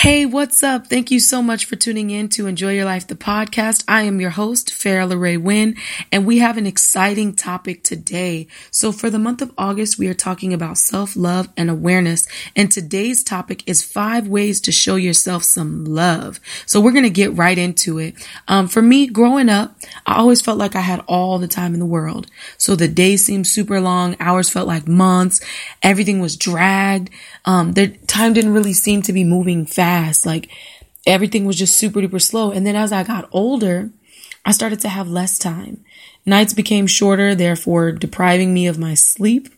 Hey, what's up? Thank you so much for tuning in to Enjoy Your Life, the podcast. I am your host, Farrah Ray Wynn, and we have an exciting topic today. So for the month of August, we are talking about self-love and awareness. And today's topic is five ways to show yourself some love. So we're going to get right into it. Um, for me, growing up, I always felt like I had all the time in the world. So the days seemed super long. Hours felt like months. Everything was dragged. Um, the time didn't really seem to be moving fast fast. Like everything was just super duper slow. And then as I got older, I started to have less time. Nights became shorter, therefore depriving me of my sleep.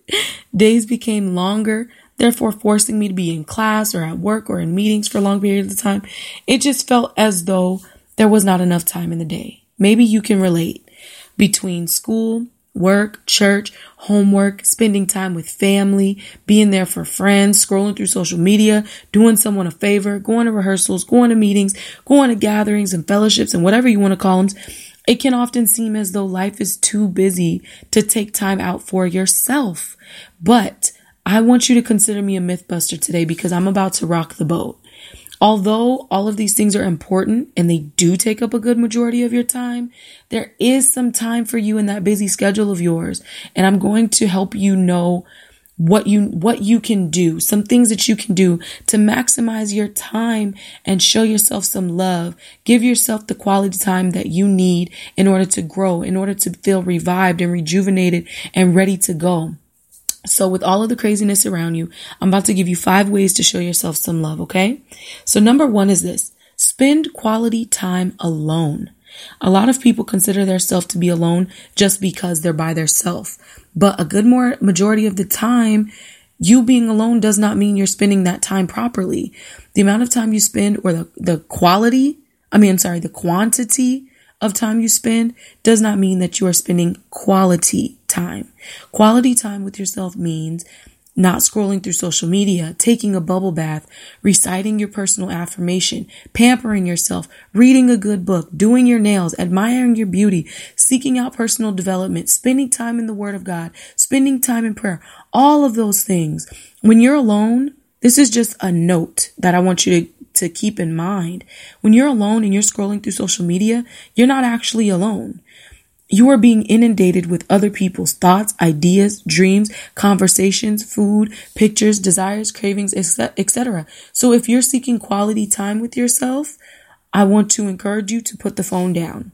Days became longer, therefore forcing me to be in class or at work or in meetings for long periods of time. It just felt as though there was not enough time in the day. Maybe you can relate between school, work, church, homework, spending time with family, being there for friends, scrolling through social media, doing someone a favor, going to rehearsals, going to meetings, going to gatherings and fellowships and whatever you want to call them. It can often seem as though life is too busy to take time out for yourself. But I want you to consider me a mythbuster today because I'm about to rock the boat. Although all of these things are important and they do take up a good majority of your time, there is some time for you in that busy schedule of yours. And I'm going to help you know what you what you can do some things that you can do to maximize your time and show yourself some love give yourself the quality time that you need in order to grow in order to feel revived and rejuvenated and ready to go so with all of the craziness around you, I'm about to give you five ways to show yourself some love, okay? So number one is this. Spend quality time alone. A lot of people consider themselves to be alone just because they're by themselves. But a good more majority of the time, you being alone does not mean you're spending that time properly. The amount of time you spend or the, the quality, I mean, I'm sorry, the quantity of time you spend does not mean that you are spending quality time. Quality time with yourself means not scrolling through social media, taking a bubble bath, reciting your personal affirmation, pampering yourself, reading a good book, doing your nails, admiring your beauty, seeking out personal development, spending time in the Word of God, spending time in prayer, all of those things. When you're alone, this is just a note that I want you to to keep in mind. When you're alone and you're scrolling through social media, you're not actually alone. You are being inundated with other people's thoughts, ideas, dreams, conversations, food, pictures, desires, cravings, etc. So if you're seeking quality time with yourself, I want to encourage you to put the phone down.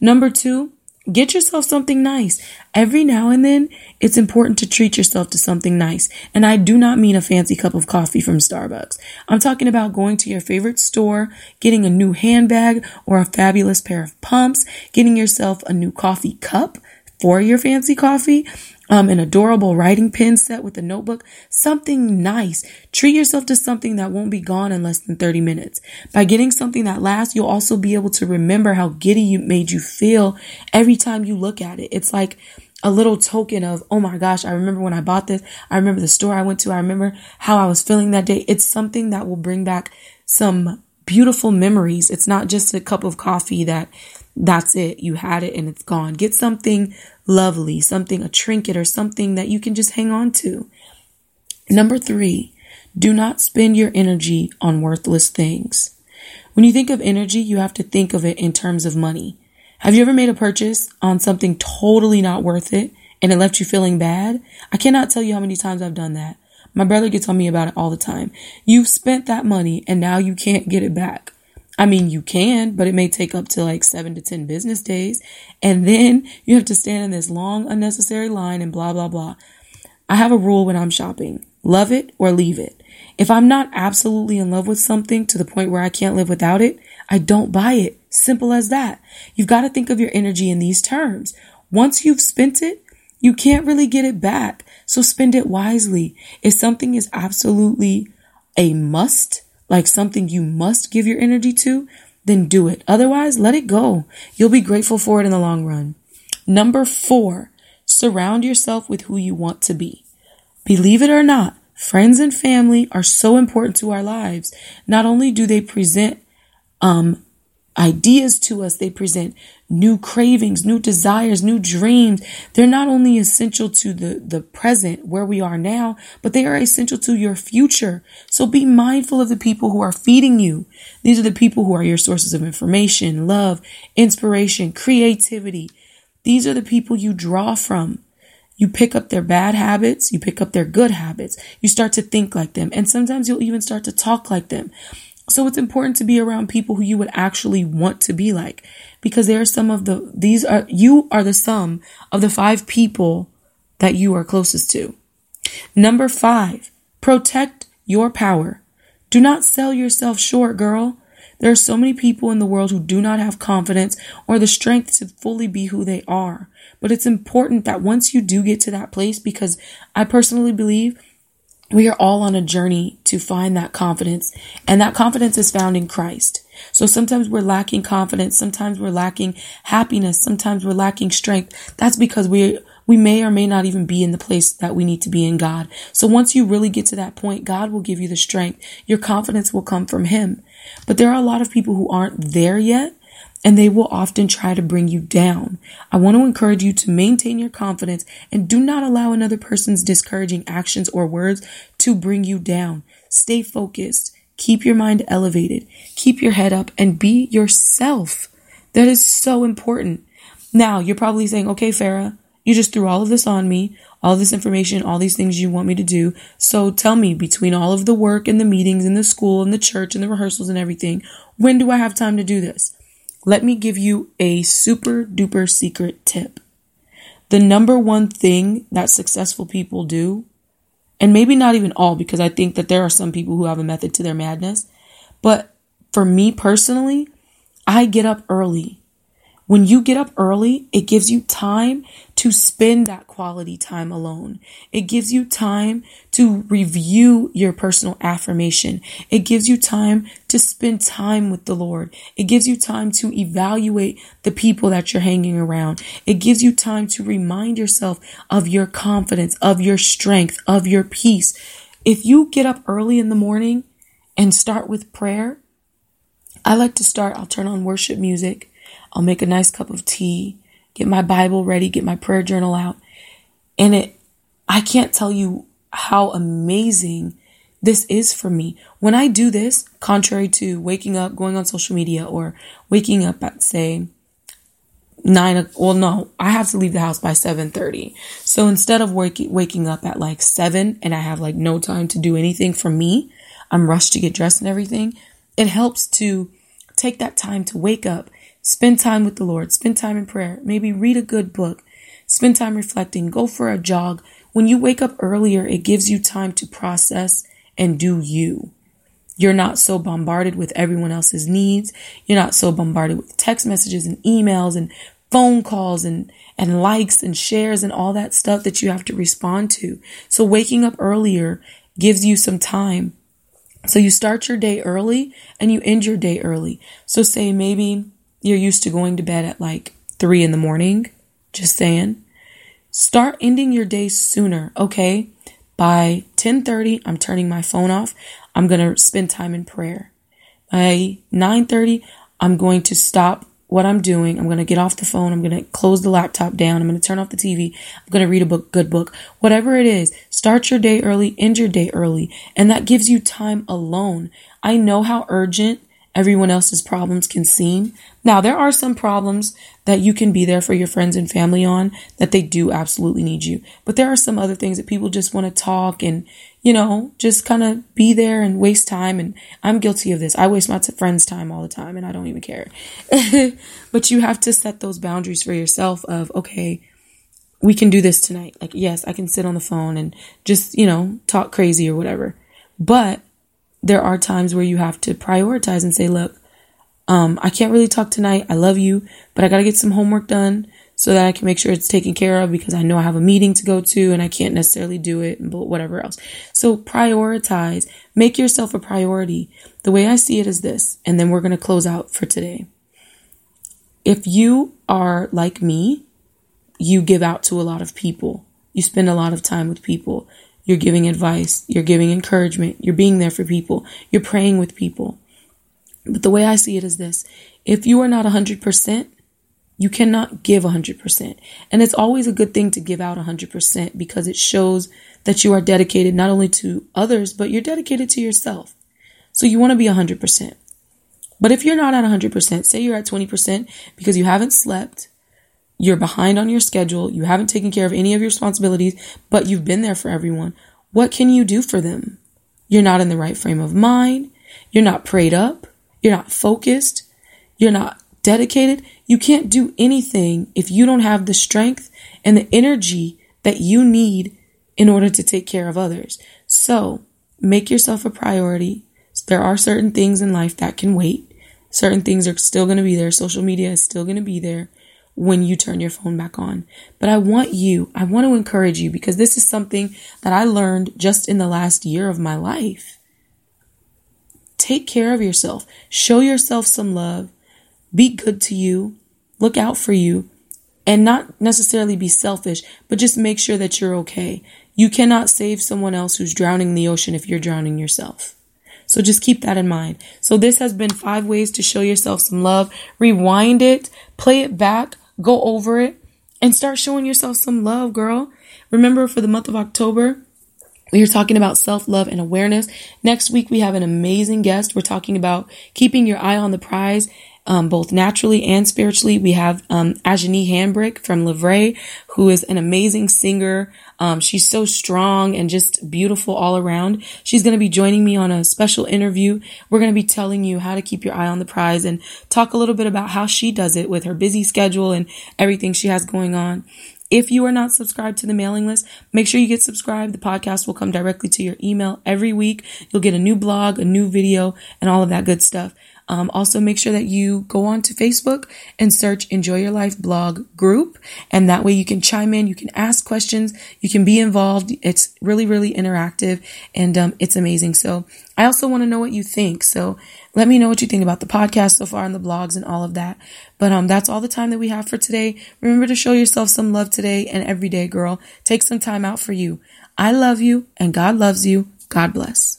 Number two, Get yourself something nice. Every now and then, it's important to treat yourself to something nice. And I do not mean a fancy cup of coffee from Starbucks. I'm talking about going to your favorite store, getting a new handbag or a fabulous pair of pumps, getting yourself a new coffee cup for your fancy coffee, um, an adorable writing pen set with a notebook, something nice. Treat yourself to something that won't be gone in less than 30 minutes. By getting something that lasts, you'll also be able to remember how giddy you made you feel every time you look at it. It's like a little token of, oh my gosh, I remember when I bought this. I remember the store I went to. I remember how I was feeling that day. It's something that will bring back some beautiful memories. It's not just a cup of coffee that that's it. You had it and it's gone. Get something lovely, something, a trinket or something that you can just hang on to. Number three, do not spend your energy on worthless things. When you think of energy, you have to think of it in terms of money. Have you ever made a purchase on something totally not worth it and it left you feeling bad? I cannot tell you how many times I've done that. My brother gets on me about it all the time. You've spent that money and now you can't get it back. I mean, you can, but it may take up to like seven to 10 business days. And then you have to stand in this long, unnecessary line and blah, blah, blah. I have a rule when I'm shopping love it or leave it. If I'm not absolutely in love with something to the point where I can't live without it, I don't buy it. Simple as that. You've got to think of your energy in these terms. Once you've spent it, you can't really get it back. So spend it wisely. If something is absolutely a must, like something you must give your energy to, then do it. Otherwise, let it go. You'll be grateful for it in the long run. Number four, surround yourself with who you want to be. Believe it or not, friends and family are so important to our lives. Not only do they present um, ideas to us, they present new cravings, new desires, new dreams. They're not only essential to the, the present where we are now, but they are essential to your future. So be mindful of the people who are feeding you. These are the people who are your sources of information, love, inspiration, creativity. These are the people you draw from. You pick up their bad habits, you pick up their good habits. You start to think like them, and sometimes you'll even start to talk like them. So it's important to be around people who you would actually want to be like because they are some of the, these are, you are the sum of the five people that you are closest to. Number five, protect your power. Do not sell yourself short, girl. There are so many people in the world who do not have confidence or the strength to fully be who they are. But it's important that once you do get to that place, because I personally believe we are all on a journey to find that confidence, and that confidence is found in Christ. So sometimes we're lacking confidence, sometimes we're lacking happiness, sometimes we're lacking strength. That's because we we may or may not even be in the place that we need to be in God. So once you really get to that point, God will give you the strength. Your confidence will come from him. But there are a lot of people who aren't there yet and they will often try to bring you down. I want to encourage you to maintain your confidence and do not allow another person's discouraging actions or words to bring you down. Stay focused. Keep your mind elevated. Keep your head up and be yourself. That is so important. Now, you're probably saying, okay, Farah, you just threw all of this on me, all this information, all these things you want me to do. So tell me, between all of the work and the meetings and the school and the church and the rehearsals and everything, when do I have time to do this? Let me give you a super duper secret tip. The number one thing that successful people do, and maybe not even all, because I think that there are some people who have a method to their madness, but for me personally, I get up early. When you get up early, it gives you time to spend that quality time alone. It gives you time to review your personal affirmation. It gives you time to spend time with the Lord. It gives you time to evaluate the people that you're hanging around. It gives you time to remind yourself of your confidence, of your strength, of your peace. If you get up early in the morning and start with prayer, I like to start, I'll turn on worship music I'll make a nice cup of tea, get my Bible ready, get my prayer journal out. And it, I can't tell you how amazing this is for me. When I do this, contrary to waking up, going on social media, or waking up at say nine. Well, no, I have to leave the house by seven thirty. So instead of waking waking up at like seven, and I have like no time to do anything for me, I'm rushed to get dressed and everything. It helps to take that time to wake up Spend time with the Lord. Spend time in prayer. Maybe read a good book. Spend time reflecting. Go for a jog. When you wake up earlier, it gives you time to process and do you. You're not so bombarded with everyone else's needs. You're not so bombarded with text messages and emails and phone calls and, and likes and shares and all that stuff that you have to respond to. So waking up earlier gives you some time. So you start your day early and you end your day early. So say maybe you're used to going to bed at like three in the morning. Just saying. Start ending your day sooner, okay? By 10:30, I'm turning my phone off. I'm going to spend time in prayer. By 9:30, I'm going to stop what I'm doing. I'm going to get off the phone. I'm going to close the laptop down. I'm going to turn off the TV. I'm going to read a book, good book. Whatever it is, start your day early, end your day early, and that gives you time alone. I know how urgent everyone else's problems can seem. Now, there are some problems that you can be there for your friends and family on that they do absolutely need you. But there are some other things that people just want to talk and, you know, just kind of be there and waste time. And I'm guilty of this. I waste my friends' time all the time and I don't even care. but you have to set those boundaries for yourself of, okay, we can do this tonight. Like, yes, I can sit on the phone and just, you know, talk crazy or whatever. But there are times where you have to prioritize and say, look, um, I can't really talk tonight. I love you, but I got to get some homework done so that I can make sure it's taken care of because I know I have a meeting to go to and I can't necessarily do it, but whatever else. So prioritize, make yourself a priority. The way I see it is this, and then we're going to close out for today. If you are like me, you give out to a lot of people. You spend a lot of time with people. You're giving advice. You're giving encouragement. You're being there for people. You're praying with people. But the way I see it is this if you are not 100%, You cannot give 100%. And it's always a good thing to give out 100% because it shows that you are dedicated not only to others, but you're dedicated to yourself. So you want to be 100%. But if you're not at 100%, say you're at 20% because you haven't slept, you're behind on your schedule, you haven't taken care of any of your responsibilities, but you've been there for everyone, what can you do for them? You're not in the right frame of mind. You're not prayed up. You're not focused. You're not dedicated. You can't do anything if you don't have the strength and the energy that you need in order to take care of others. So make yourself a priority. There are certain things in life that can wait. Certain things are still going to be there. Social media is still going to be there when you turn your phone back on. But I want you, I want to encourage you because this is something that I learned just in the last year of my life. Take care of yourself. Show yourself some love. Be good to you. Look out for you. And not necessarily be selfish, but just make sure that you're okay. You cannot save someone else who's drowning in the ocean if you're drowning yourself. So just keep that in mind. So this has been five ways to show yourself some love. Rewind it, play it back, go over it, and start showing yourself some love, girl. Remember for the month of October, we are talking about self love and awareness. Next week, we have an amazing guest. We're talking about keeping your eye on the prize um, both naturally and spiritually. We have um, Ajani Hambrick from Livray, who is an amazing singer. Um, she's so strong and just beautiful all around. She's going to be joining me on a special interview. We're going to be telling you how to keep your eye on the prize and talk a little bit about how she does it with her busy schedule and everything she has going on. If you are not subscribed to the mailing list, make sure you get subscribed. The podcast will come directly to your email every week. You'll get a new blog, a new video, and all of that good stuff. Um, also, make sure that you go on to Facebook and search Enjoy Your Life blog group. And that way you can chime in, you can ask questions, you can be involved. It's really, really interactive and um, it's amazing. So I also want to know what you think. So let me know what you think about the podcast so far and the blogs and all of that. But um, that's all the time that we have for today. Remember to show yourself some love today and every day, girl. Take some time out for you. I love you and God loves you. God bless.